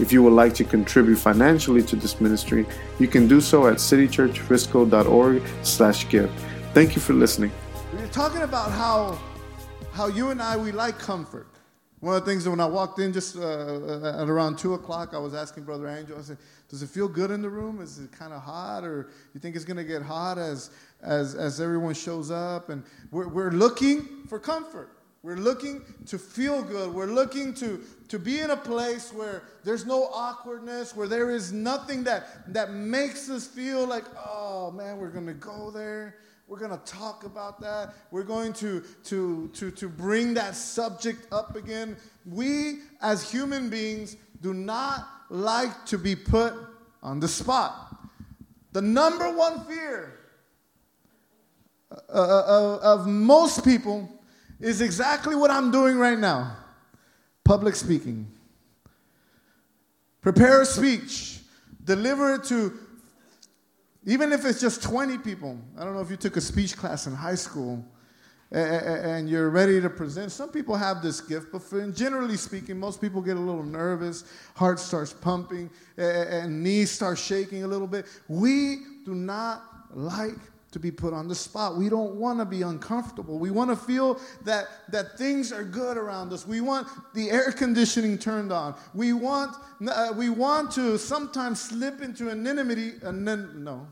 If you would like to contribute financially to this ministry, you can do so at citychurchfrisco.org slash give. Thank you for listening. We're talking about how, how you and I, we like comfort. One of the things that when I walked in just uh, at around 2 o'clock, I was asking Brother Angel, I said, does it feel good in the room? Is it kind of hot? Or you think it's going to get hot as, as, as everyone shows up? And we're, we're looking for comfort. We're looking to feel good. We're looking to, to be in a place where there's no awkwardness, where there is nothing that, that makes us feel like, oh man, we're going to go there. We're going to talk about that. We're going to, to, to, to bring that subject up again. We, as human beings, do not like to be put on the spot. The number one fear uh, uh, of most people is exactly what I'm doing right now public speaking. Prepare a speech, deliver it to, even if it's just 20 people. I don't know if you took a speech class in high school and you're ready to present. Some people have this gift, but for, generally speaking, most people get a little nervous, heart starts pumping, and knees start shaking a little bit. We do not like to be put on the spot. We don't want to be uncomfortable. We want to feel that, that things are good around us. We want the air conditioning turned on. We want, uh, we want to sometimes slip into anonymity, no,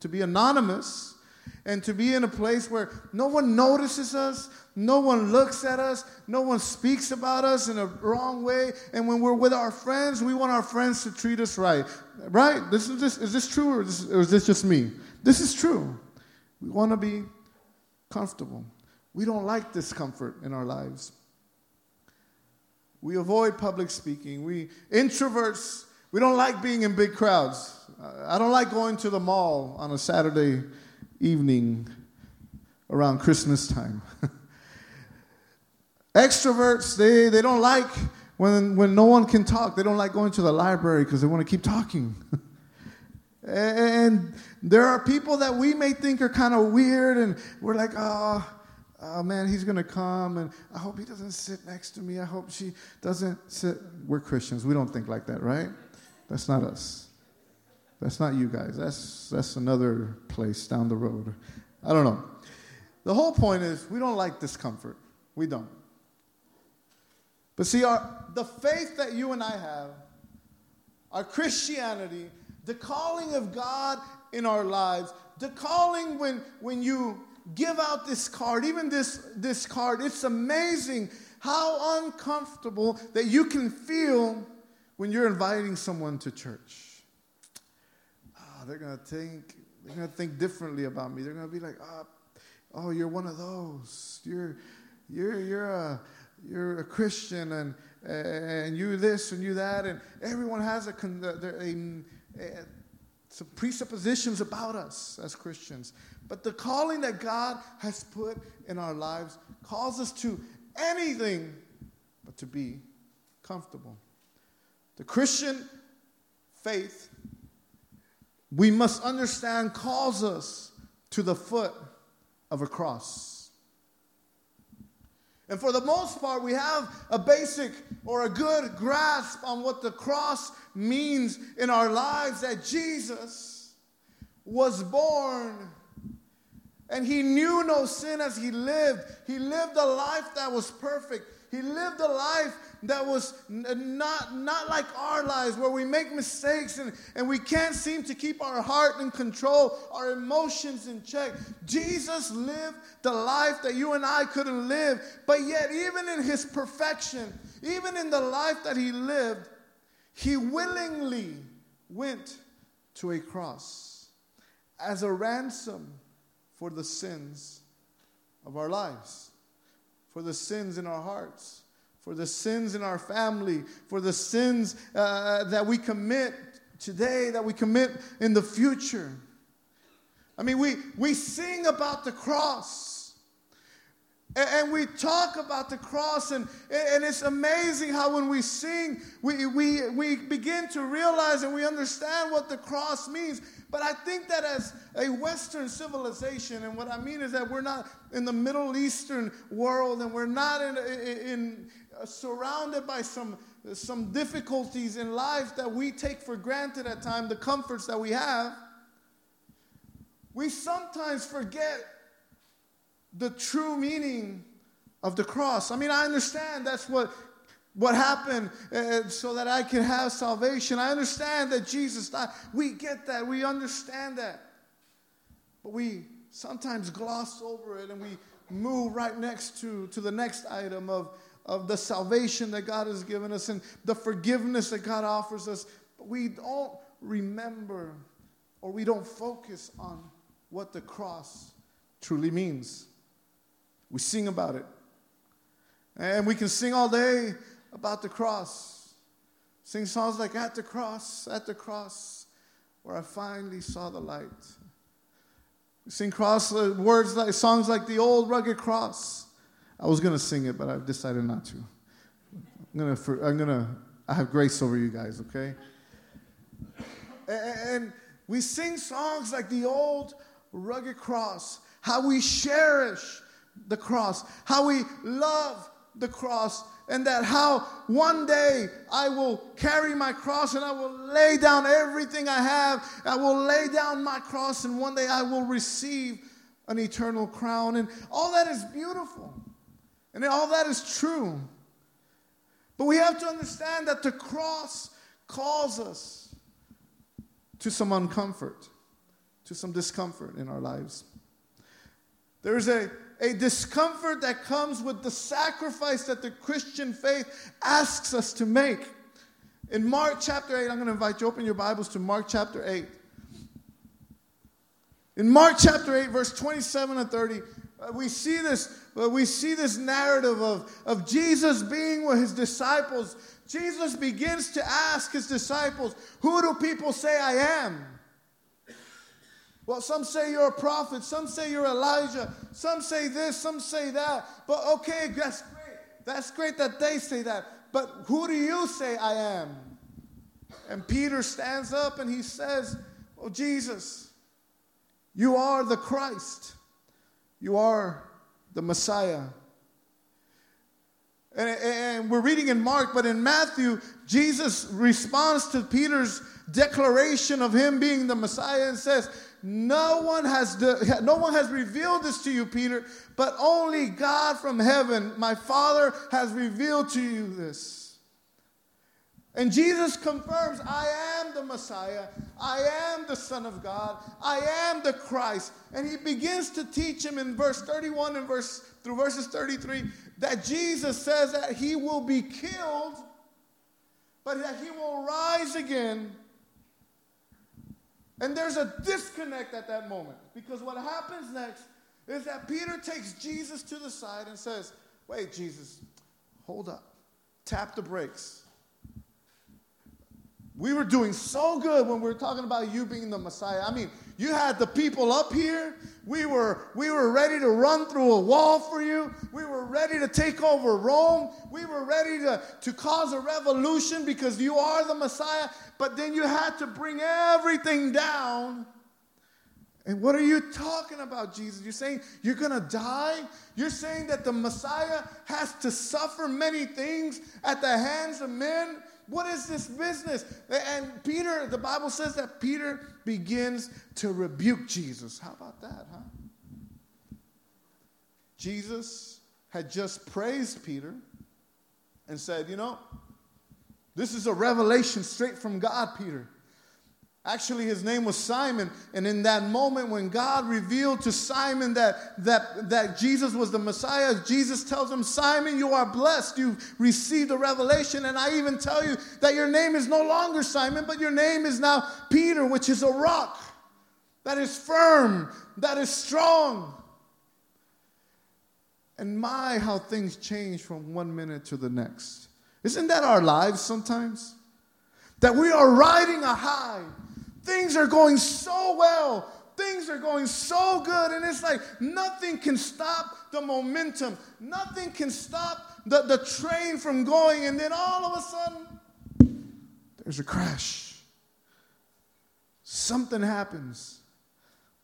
to be anonymous and to be in a place where no one notices us, no one looks at us, no one speaks about us in a wrong way. And when we're with our friends, we want our friends to treat us right. Right? This is, this, is this true or this, or is this just me? This is true. We want to be comfortable. We don't like discomfort in our lives. We avoid public speaking. We introverts, we don't like being in big crowds. I don't like going to the mall on a Saturday evening around Christmas time. Extroverts, they, they don't like when, when no one can talk. They don't like going to the library because they want to keep talking. and there are people that we may think are kind of weird, and we're like, oh, oh man, he's going to come, and I hope he doesn't sit next to me. I hope she doesn't sit. We're Christians. We don't think like that, right? That's not us. That's not you guys. That's, that's another place down the road. I don't know. The whole point is we don't like discomfort. We don't. But see, our, the faith that you and I have, our Christianity, the calling of God in our lives. The calling when, when you give out this card, even this, this card, it's amazing how uncomfortable that you can feel when you're inviting someone to church. Oh, they're going to think, they're to think differently about me. They're to be like, oh, oh, you're one of those. You're, you're, you're a, you're a Christian and, and you this and you that. And everyone has a, a, a some presuppositions about us as Christians. But the calling that God has put in our lives calls us to anything but to be comfortable. The Christian faith, we must understand, calls us to the foot of a cross. And for the most part, we have a basic or a good grasp on what the cross means in our lives that Jesus was born and he knew no sin as he lived. He lived a life that was perfect. He lived a life that was not, not like our lives where we make mistakes and, and we can't seem to keep our heart in control, our emotions in check. Jesus lived the life that you and I couldn't live, but yet, even in his perfection, even in the life that he lived, he willingly went to a cross as a ransom for the sins of our lives, for the sins in our hearts for the sins in our family, for the sins uh, that we commit today, that we commit in the future. I mean, we, we sing about the cross. And we talk about the cross, and, and it's amazing how when we sing, we, we, we begin to realize and we understand what the cross means. But I think that as a Western civilization, and what I mean is that we're not in the Middle Eastern world, and we're not in, in, in uh, surrounded by some, some difficulties in life that we take for granted at times, the comforts that we have. We sometimes forget the true meaning of the cross. I mean, I understand that's what what happened uh, so that I can have salvation. I understand that Jesus died. We get that. We understand that. But we sometimes gloss over it and we move right next to, to the next item of, of the salvation that God has given us and the forgiveness that God offers us. But we don't remember or we don't focus on what the cross truly means. We sing about it. And we can sing all day about the cross. Sing songs like At the Cross, At the Cross, where I finally saw the light. We sing cross uh, words like songs like the old rugged cross. I was gonna sing it, but I've decided not to. I'm gonna, I'm gonna, I have grace over you guys, okay? And, and we sing songs like the old rugged cross, how we cherish the cross, how we love the cross, and that how one day I will carry my cross and I will lay down everything I have. I will lay down my cross, and one day I will receive an eternal crown. And all that is beautiful, and all that is true. But we have to understand that the cross calls us to some uncomfort, to some discomfort in our lives. There's a a discomfort that comes with the sacrifice that the Christian faith asks us to make. In Mark chapter 8, I'm going to invite you open your Bibles to Mark chapter 8. In Mark chapter 8, verse 27 and 30, uh, we see this uh, we see this narrative of, of Jesus being with his disciples. Jesus begins to ask his disciples, Who do people say I am? Well, some say you're a prophet, some say you're Elijah, some say this, some say that. But okay, that's great. That's great that they say that. But who do you say I am? And Peter stands up and he says, Oh, Jesus, you are the Christ. You are the Messiah. And, and, we're reading in Mark, but in Matthew, Jesus responds to Peter's declaration of him being the Messiah and says, no one has the, no one has revealed this to you, Peter, but only God from heaven, my Father, has revealed to you this. And Jesus confirms, I am the Messiah. I am the Son of God. I am the Christ. And he begins to teach him in verse 31 and verse through verses 33 that Jesus says that he will be killed, but that he will rise again and there's a disconnect at that moment because what happens next is that Peter takes Jesus to the side and says, Wait, Jesus, hold up, tap the brakes. We were doing so good when we were talking about you being the Messiah. I mean, you had the people up here. We were, we were ready to run through a wall for you. We were ready to take over Rome. We were ready to, to cause a revolution because you are the Messiah. But then you had to bring everything down. And what are you talking about, Jesus? You're saying you're going to die? You're saying that the Messiah has to suffer many things at the hands of men? What is this business? And Peter, the Bible says that Peter begins to rebuke Jesus. How about that, huh? Jesus had just praised Peter and said, You know, this is a revelation straight from God, Peter. Actually, his name was Simon. And in that moment when God revealed to Simon that, that, that Jesus was the Messiah, Jesus tells him, Simon, you are blessed. You've received a revelation. And I even tell you that your name is no longer Simon, but your name is now Peter, which is a rock that is firm, that is strong. And my, how things change from one minute to the next. Isn't that our lives sometimes? That we are riding a high. Things are going so well. Things are going so good. And it's like nothing can stop the momentum. Nothing can stop the, the train from going. And then all of a sudden, there's a crash. Something happens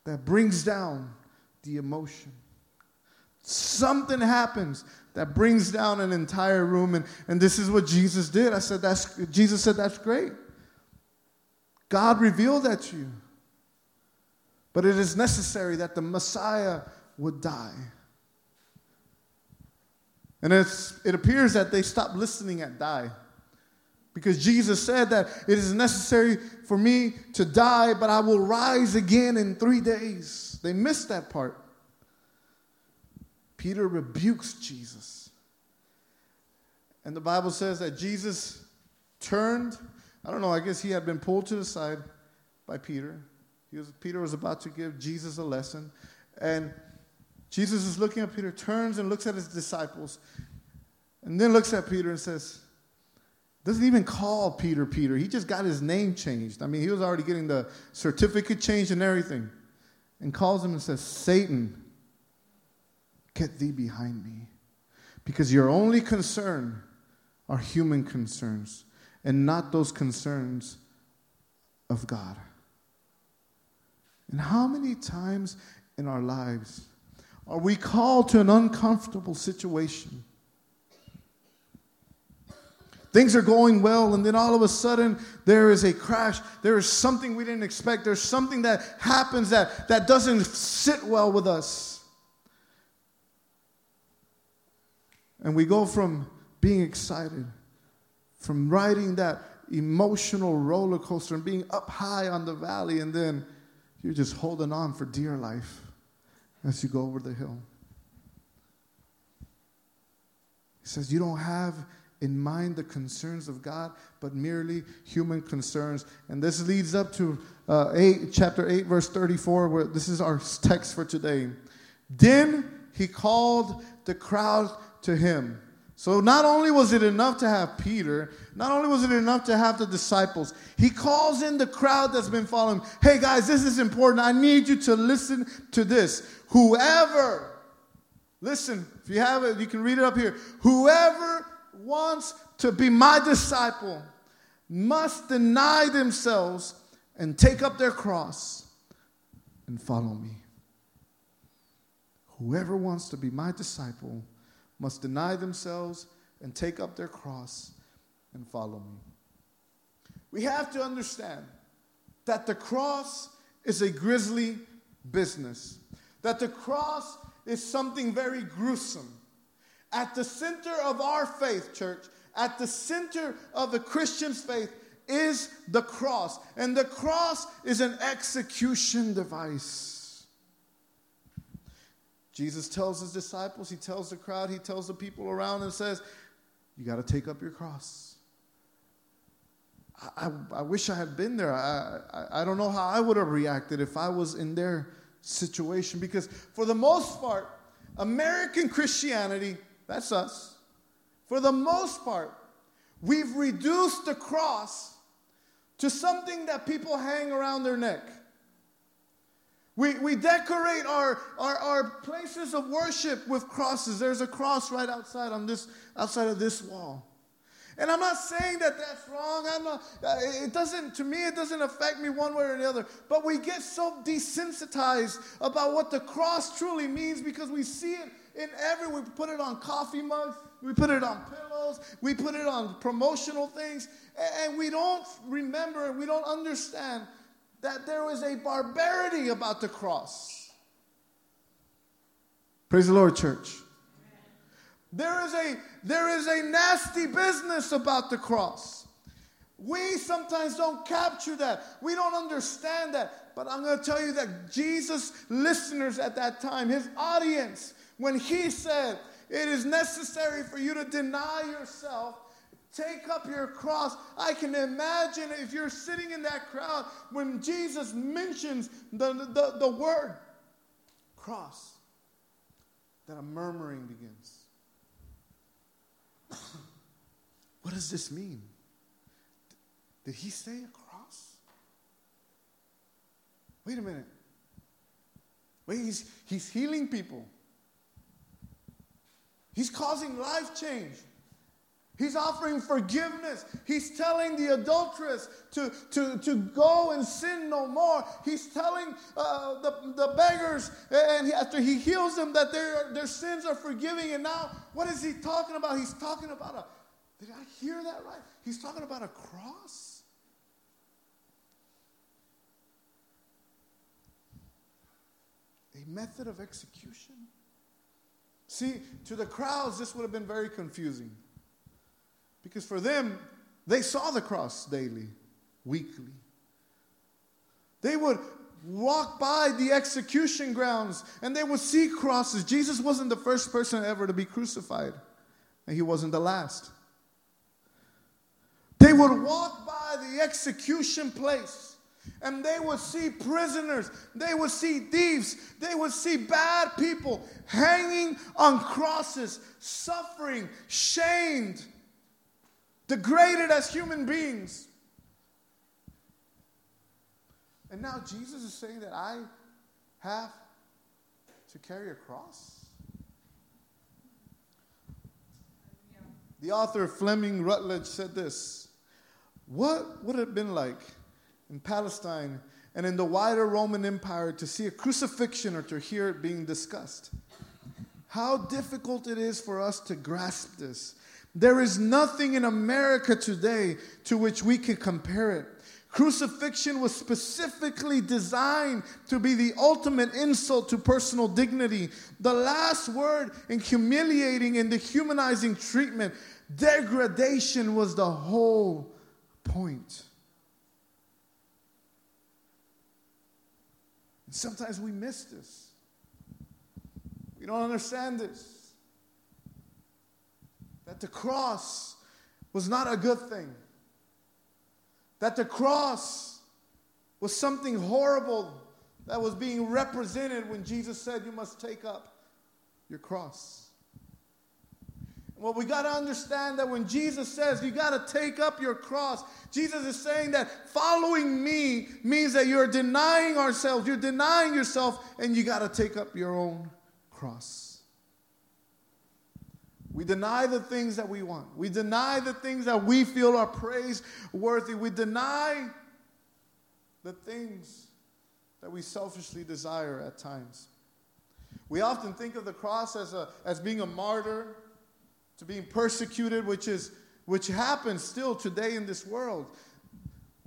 that brings down the emotion. Something happens that brings down an entire room. And, and this is what Jesus did. I said, that's, Jesus said, that's great. God revealed that to you. But it is necessary that the Messiah would die. And it appears that they stopped listening at die. Because Jesus said that it is necessary for me to die, but I will rise again in three days. They missed that part. Peter rebukes Jesus. And the Bible says that Jesus turned. I don't know, I guess he had been pulled to the side by Peter. Was, Peter was about to give Jesus a lesson. And Jesus is looking at Peter, turns and looks at his disciples, and then looks at Peter and says, doesn't even call Peter Peter. He just got his name changed. I mean, he was already getting the certificate changed and everything. And calls him and says, Satan, Get thee behind me. Because your only concern are human concerns and not those concerns of God. And how many times in our lives are we called to an uncomfortable situation? Things are going well, and then all of a sudden there is a crash. There is something we didn't expect. There's something that happens that, that doesn't sit well with us. And we go from being excited, from riding that emotional roller coaster and being up high on the valley, and then you're just holding on for dear life as you go over the hill. He says, You don't have in mind the concerns of God, but merely human concerns. And this leads up to uh, 8, chapter 8, verse 34, where this is our text for today. Then he called the crowd to him. So not only was it enough to have Peter, not only was it enough to have the disciples, he calls in the crowd that's been following. Hey guys, this is important. I need you to listen to this. Whoever, listen, if you have it, you can read it up here. Whoever wants to be my disciple must deny themselves and take up their cross and follow me. Whoever wants to be my disciple must deny themselves and take up their cross and follow me. We have to understand that the cross is a grisly business, that the cross is something very gruesome. At the center of our faith, church, at the center of the Christian's faith is the cross. And the cross is an execution device. Jesus tells his disciples, he tells the crowd, he tells the people around and says, You got to take up your cross. I, I, I, wish I had been there. I, I, I don't know how I would have reacted if I was in their situation because, for the most part, American Christianity, that's us, for the most part, we've reduced the cross to something that people hang around their neck. We, we decorate our, our, our places of worship with crosses. There's a cross right outside on this outside of this wall. And I'm not saying that that's wrong. I'm not, uh, it doesn't, to me, it doesn't affect me one way or the other. But we get so desensitized about what the cross truly means because we see it in every, we put it on coffee mugs, we put it on pillows, we put it on promotional things, and we don't remember and we don't understand that there was a barbarity about the cross. Praise the Lord, church. There is a there is a nasty business about the cross. We sometimes don't capture that. We don't understand that. But I'm going to tell you that Jesus' listeners at that time, his audience, when he said, It is necessary for you to deny yourself Take up your cross. I can imagine if you're sitting in that crowd when Jesus mentions the, the, the word cross, that a murmuring begins. what does this mean? Did he say a cross? Wait a minute. Wait, he's, he's healing people. He's causing life change. He's offering forgiveness. He's telling the adulteress to, to, to go and sin no more. He's telling uh, the, the beggars, and after he heals them, that their, their sins are forgiving. And now, what is he talking about? He's talking about a, did I hear that right? He's talking about a cross. A method of execution. See, to the crowds, this would have been very confusing. Because for them, they saw the cross daily, weekly. They would walk by the execution grounds and they would see crosses. Jesus wasn't the first person ever to be crucified, and he wasn't the last. They would walk by the execution place and they would see prisoners, they would see thieves, they would see bad people hanging on crosses, suffering, shamed degraded as human beings. And now Jesus is saying that I have to carry a cross? The author Fleming Rutledge said this What would it have been like in Palestine and in the wider Roman Empire to see a crucifixion or to hear it being discussed? How difficult it is for us to grasp this. There is nothing in America today to which we can compare it. Crucifixion was specifically designed to be the ultimate insult to personal dignity, the last word in humiliating and dehumanizing treatment. Degradation was the whole point. Sometimes we miss this. We don't understand this that the cross was not a good thing, that the cross was something horrible that was being represented when Jesus said, You must take up your cross. Well, we got to understand that when Jesus says you got to take up your cross, Jesus is saying that following me means that you're denying ourselves, you're denying yourself, and you got to take up your own cross. We deny the things that we want. We deny the things that we feel are praiseworthy. We deny the things that we selfishly desire at times. We often think of the cross as, a, as being a martyr, to being persecuted, which, is, which happens still today in this world.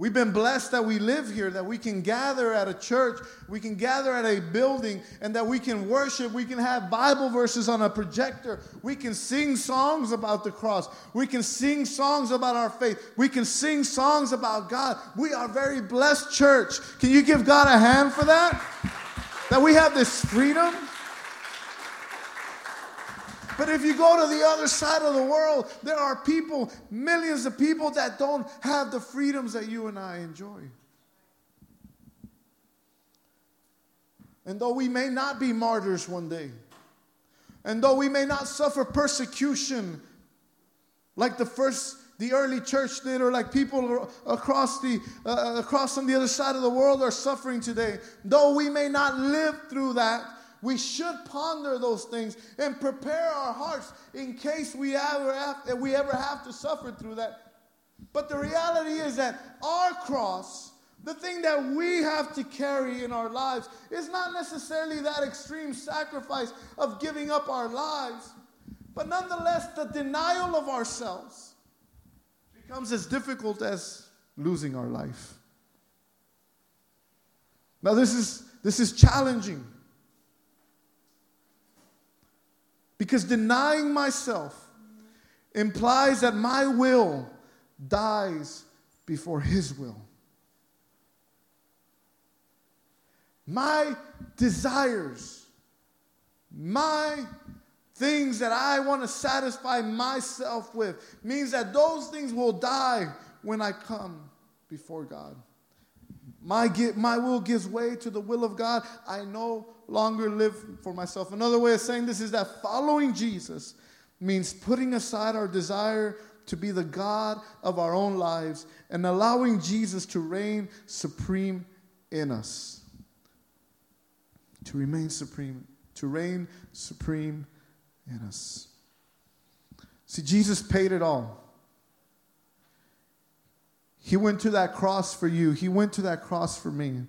We've been blessed that we live here, that we can gather at a church, we can gather at a building, and that we can worship. We can have Bible verses on a projector. We can sing songs about the cross. We can sing songs about our faith. We can sing songs about God. We are very blessed, church. Can you give God a hand for that? That we have this freedom? But if you go to the other side of the world, there are people, millions of people that don't have the freedoms that you and I enjoy. And though we may not be martyrs one day, and though we may not suffer persecution like the first the early church did or like people across the uh, across on the other side of the world are suffering today though we may not live through that we should ponder those things and prepare our hearts in case we ever have, we ever have to suffer through that. But the reality is that our cross, the thing that we have to carry in our lives, is not necessarily that extreme sacrifice of giving up our lives, but nonetheless, the denial of ourselves becomes as difficult as losing our life. Now, this is, this is challenging. Because denying myself implies that my will dies before His will. My desires, my things that I want to satisfy myself with means that those things will die when I come before God. My, my will gives way to the will of God. I no longer live for myself. Another way of saying this is that following Jesus means putting aside our desire to be the God of our own lives and allowing Jesus to reign supreme in us. To remain supreme, to reign supreme in us. See, Jesus paid it all. He went to that cross for you, He went to that cross for me.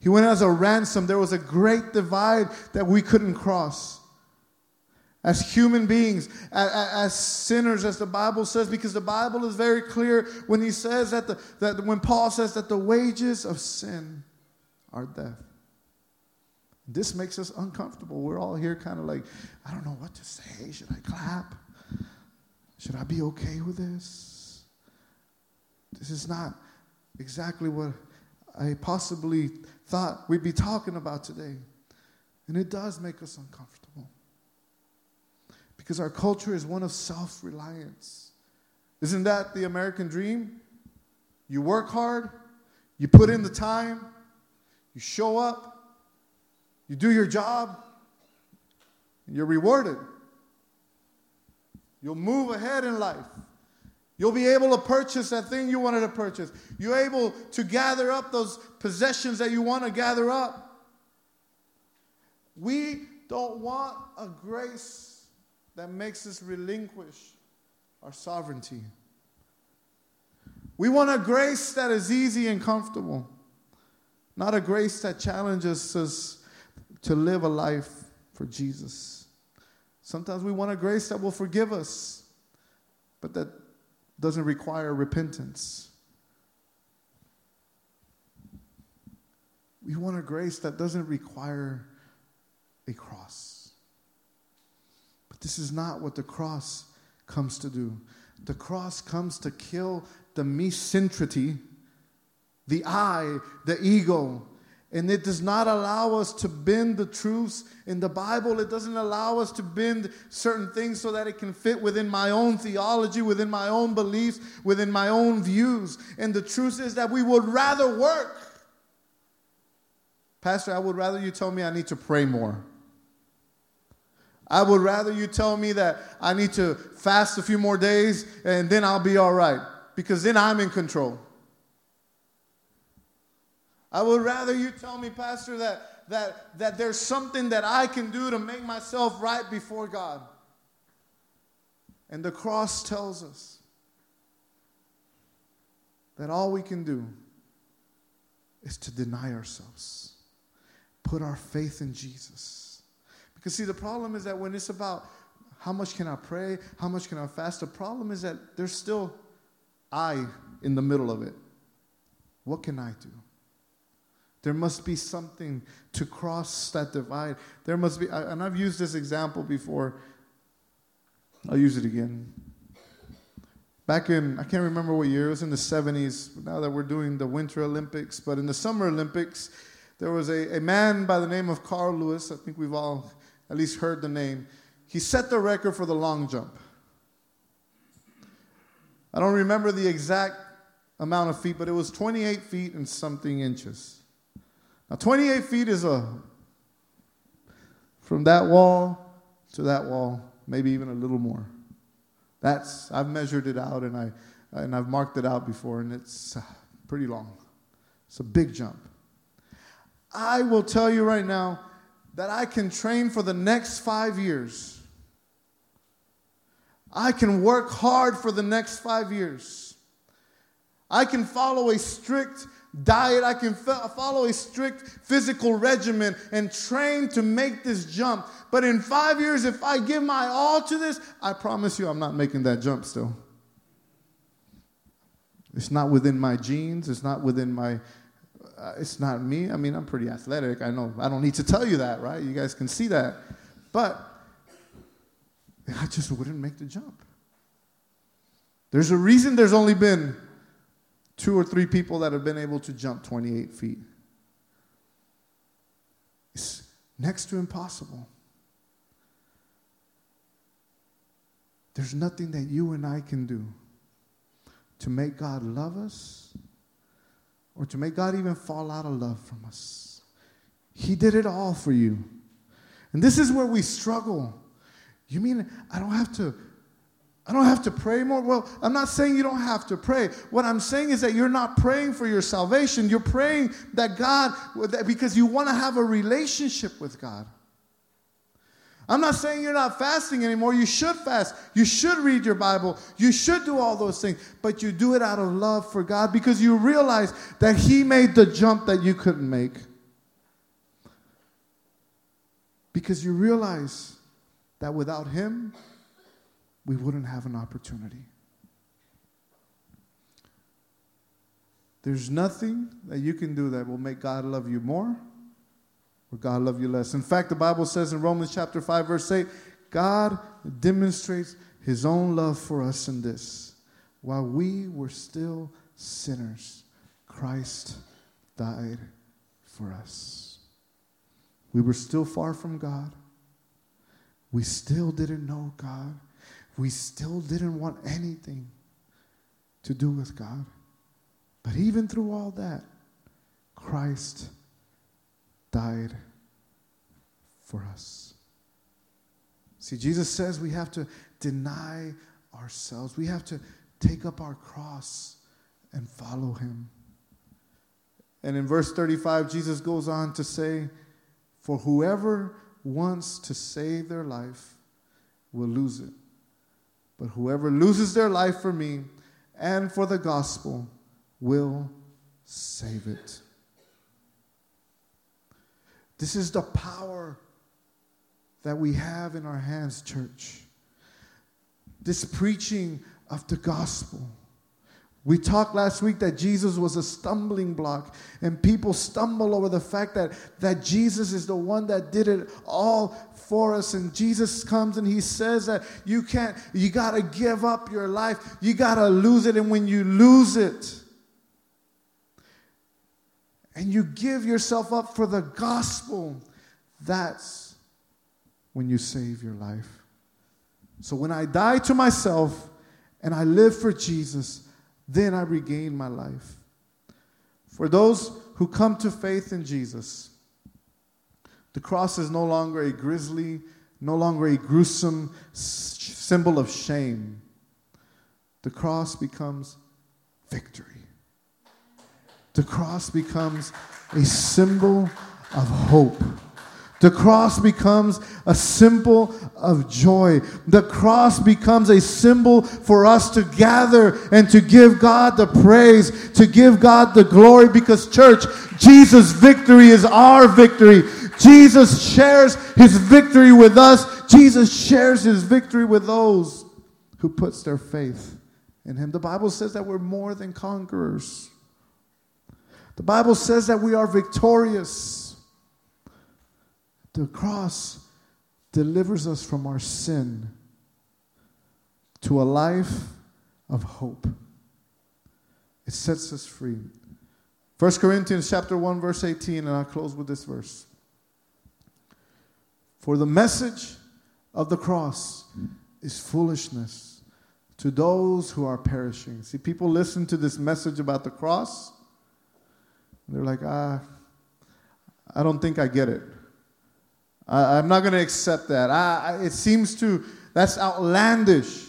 He went as a ransom. There was a great divide that we couldn't cross. As human beings, as, sinners, as the Bible says, because the Bible is very clear when he says that, the, that when Paul says that the wages of sin are death. This makes us uncomfortable. We're all here kind of like, I don't know what to say. Should I clap? Should I be okay with this? This is not exactly what I possibly thought we'd be talking about today. And it does make us uncomfortable. Because our culture is one of self reliance. Isn't that the American dream? You work hard, you put in the time, you show up, you do your job, and you're rewarded. You'll move ahead in life. You'll be able to purchase that thing you wanted to purchase. You're able to gather up those possessions that you want to gather up. We don't want a grace that makes us relinquish our sovereignty. We want a grace that is easy and comfortable, not a grace that challenges us to live a life for Jesus. Sometimes we want a grace that will forgive us, but that doesn't require repentance. We want a grace that doesn't require a cross. But this is not what the cross comes to do. The cross comes to kill the me centrity, the I, the ego, and it does not allow us to bend the truths in the Bible. It doesn't allow us to bend certain things so that it can fit within my own theology, within my own beliefs, within my own views. And the truth is that we would rather work. Pastor, I would rather you tell me I need to pray more. I would rather you tell me that I need to fast a few more days and then I'll be all right because then I'm in control. I would rather you tell me, Pastor, that, that, that there's something that I can do to make myself right before God. And the cross tells us that all we can do is to deny ourselves, put our faith in Jesus. Because, see, the problem is that when it's about how much can I pray, how much can I fast, the problem is that there's still I in the middle of it. What can I do? There must be something to cross that divide. There must be, and I've used this example before. I'll use it again. Back in, I can't remember what year, it was in the 70s, now that we're doing the Winter Olympics, but in the Summer Olympics, there was a, a man by the name of Carl Lewis. I think we've all at least heard the name. He set the record for the long jump. I don't remember the exact amount of feet, but it was 28 feet and something inches. Now, 28 feet is a from that wall to that wall, maybe even a little more. That's I've measured it out and I and I've marked it out before, and it's uh, pretty long. It's a big jump. I will tell you right now that I can train for the next five years. I can work hard for the next five years. I can follow a strict diet, I can follow a strict physical regimen and train to make this jump. But in five years, if I give my all to this, I promise you I'm not making that jump still. It's not within my genes, it's not within my. Uh, it's not me. I mean, I'm pretty athletic. I know. I don't need to tell you that, right? You guys can see that. But I just wouldn't make the jump. There's a reason there's only been two or three people that have been able to jump 28 feet. It's next to impossible. There's nothing that you and I can do to make God love us or to make God even fall out of love from us. He did it all for you. And this is where we struggle. You mean I don't have to I don't have to pray more? Well, I'm not saying you don't have to pray. What I'm saying is that you're not praying for your salvation. You're praying that God because you want to have a relationship with God. I'm not saying you're not fasting anymore. You should fast. You should read your Bible. You should do all those things. But you do it out of love for God because you realize that He made the jump that you couldn't make. Because you realize that without Him, we wouldn't have an opportunity. There's nothing that you can do that will make God love you more or God love you less. In fact, the Bible says in Romans chapter 5, verse 8, God demonstrates his own love for us in this. While we were still sinners, Christ died for us. We were still far from God. We still didn't know God. We still didn't want anything to do with God. But even through all that, Christ died for us. See, Jesus says we have to deny ourselves, we have to take up our cross and follow him. And in verse 35, Jesus goes on to say, For whoever wants to save their life will lose it. But whoever loses their life for me and for the gospel will save it. This is the power that we have in our hands, church. This preaching of the gospel. We talked last week that Jesus was a stumbling block, and people stumble over the fact that, that Jesus is the one that did it all for us. And Jesus comes and he says that you can't, you got to give up your life, you got to lose it. And when you lose it, and you give yourself up for the gospel, that's when you save your life. So when I die to myself and I live for Jesus, then I regain my life. For those who come to faith in Jesus, the cross is no longer a grisly, no longer a gruesome symbol of shame. The cross becomes victory the cross becomes a symbol of hope. The cross becomes a symbol of joy. The cross becomes a symbol for us to gather and to give God the praise, to give God the glory, because, church, Jesus' victory is our victory. Jesus shares his victory with us. Jesus shares his victory with those who puts their faith in him. The Bible says that we're more than conquerors. The Bible says that we are victorious. The cross delivers us from our sin to a life of hope. It sets us free. 1 Corinthians chapter 1 verse 18 and I'll close with this verse. For the message of the cross is foolishness to those who are perishing. See people listen to this message about the cross they're like, ah, I don't think I get it. I, am not going to accept that. I, I, it seems to, that's outlandish.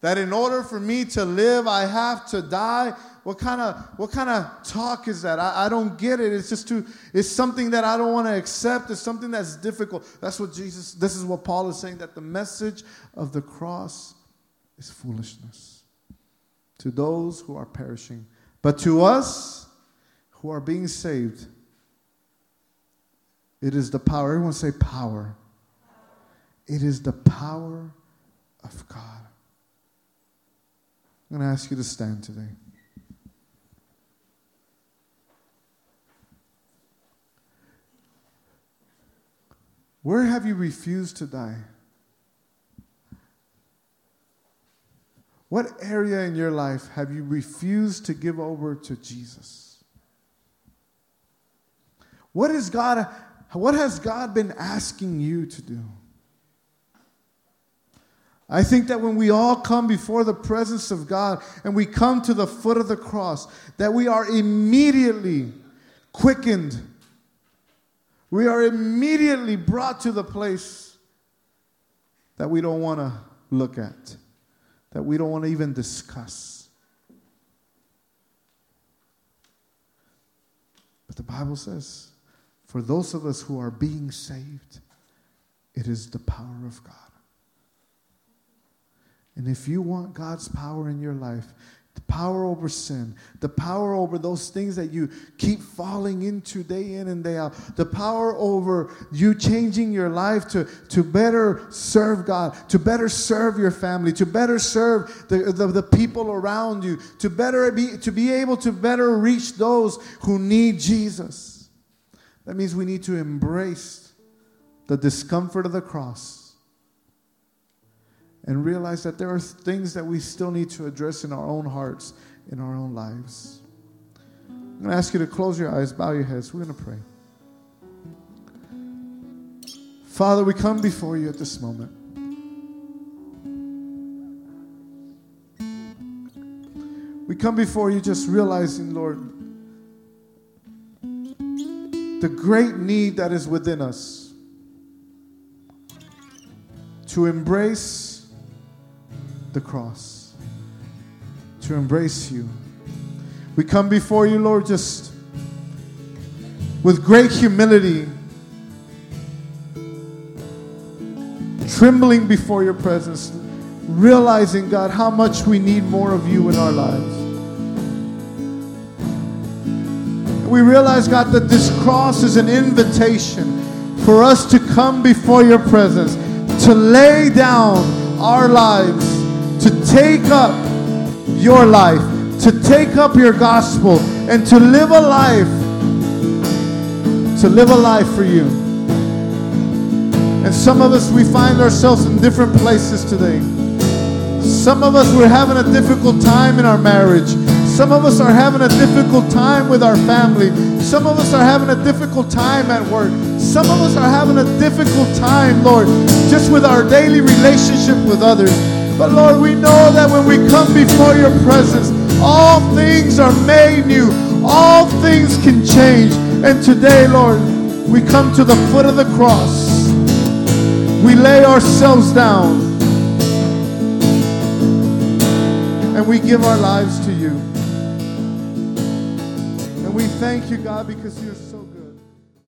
That in order for me to live, I have to die. What kind of what kind of talk is that? I, I don't get it. It's just too. It's something that I don't want to accept. It's something that's difficult. That's what Jesus. This is what Paul is saying. That the message of the cross is foolishness to those who are perishing, but to us who are being saved, it is the power. Everyone say power. It is the power of God. I'm going to ask you to stand today. Where have you refused to die? What area in your life have you refused to give over to Jesus? What is God what has God been asking you to do? I think that when we all come before the presence of God and we come to the foot of the cross, that we are immediately quickened. We are immediately brought to the place that we don't want to look at, that we don't want to even discuss. But the Bible says, for those of us who are being saved, it is the power of God. And if you want God's power in your life, the power over sin, the power over those things that you keep falling into day in and day out, the power over you changing your life to, to better serve God, to better serve your family, to better serve the, the, the people around you, to better be to be able to better reach those who need Jesus. That means we need to embrace the discomfort of the cross and realize that there are things that we still need to address in our own hearts, in our own lives. I'm going to ask you to close your eyes, bow your heads. We're going to pray. Father, we come before you at this moment. We come before you just realizing, Lord, the great need that is within us to embrace the cross, to embrace you. We come before you, Lord, just with great humility, trembling before your presence, realizing, God, how much we need more of you in our lives. We realize, God, that this cross is an invitation for us to come before your presence, to lay down our lives to take up your life, to take up your gospel, and to live a life, to live a life for you. And some of us, we find ourselves in different places today. Some of us, we're having a difficult time in our marriage. Some of us are having a difficult time with our family. Some of us are having a difficult time at work. Some of us are having a difficult time, Lord, just with our daily relationship with others. But Lord, we know that when we come before your presence, all things are made new. All things can change. And today, Lord, we come to the foot of the cross. We lay ourselves down. And we give our lives to you. We thank you, God, because you're so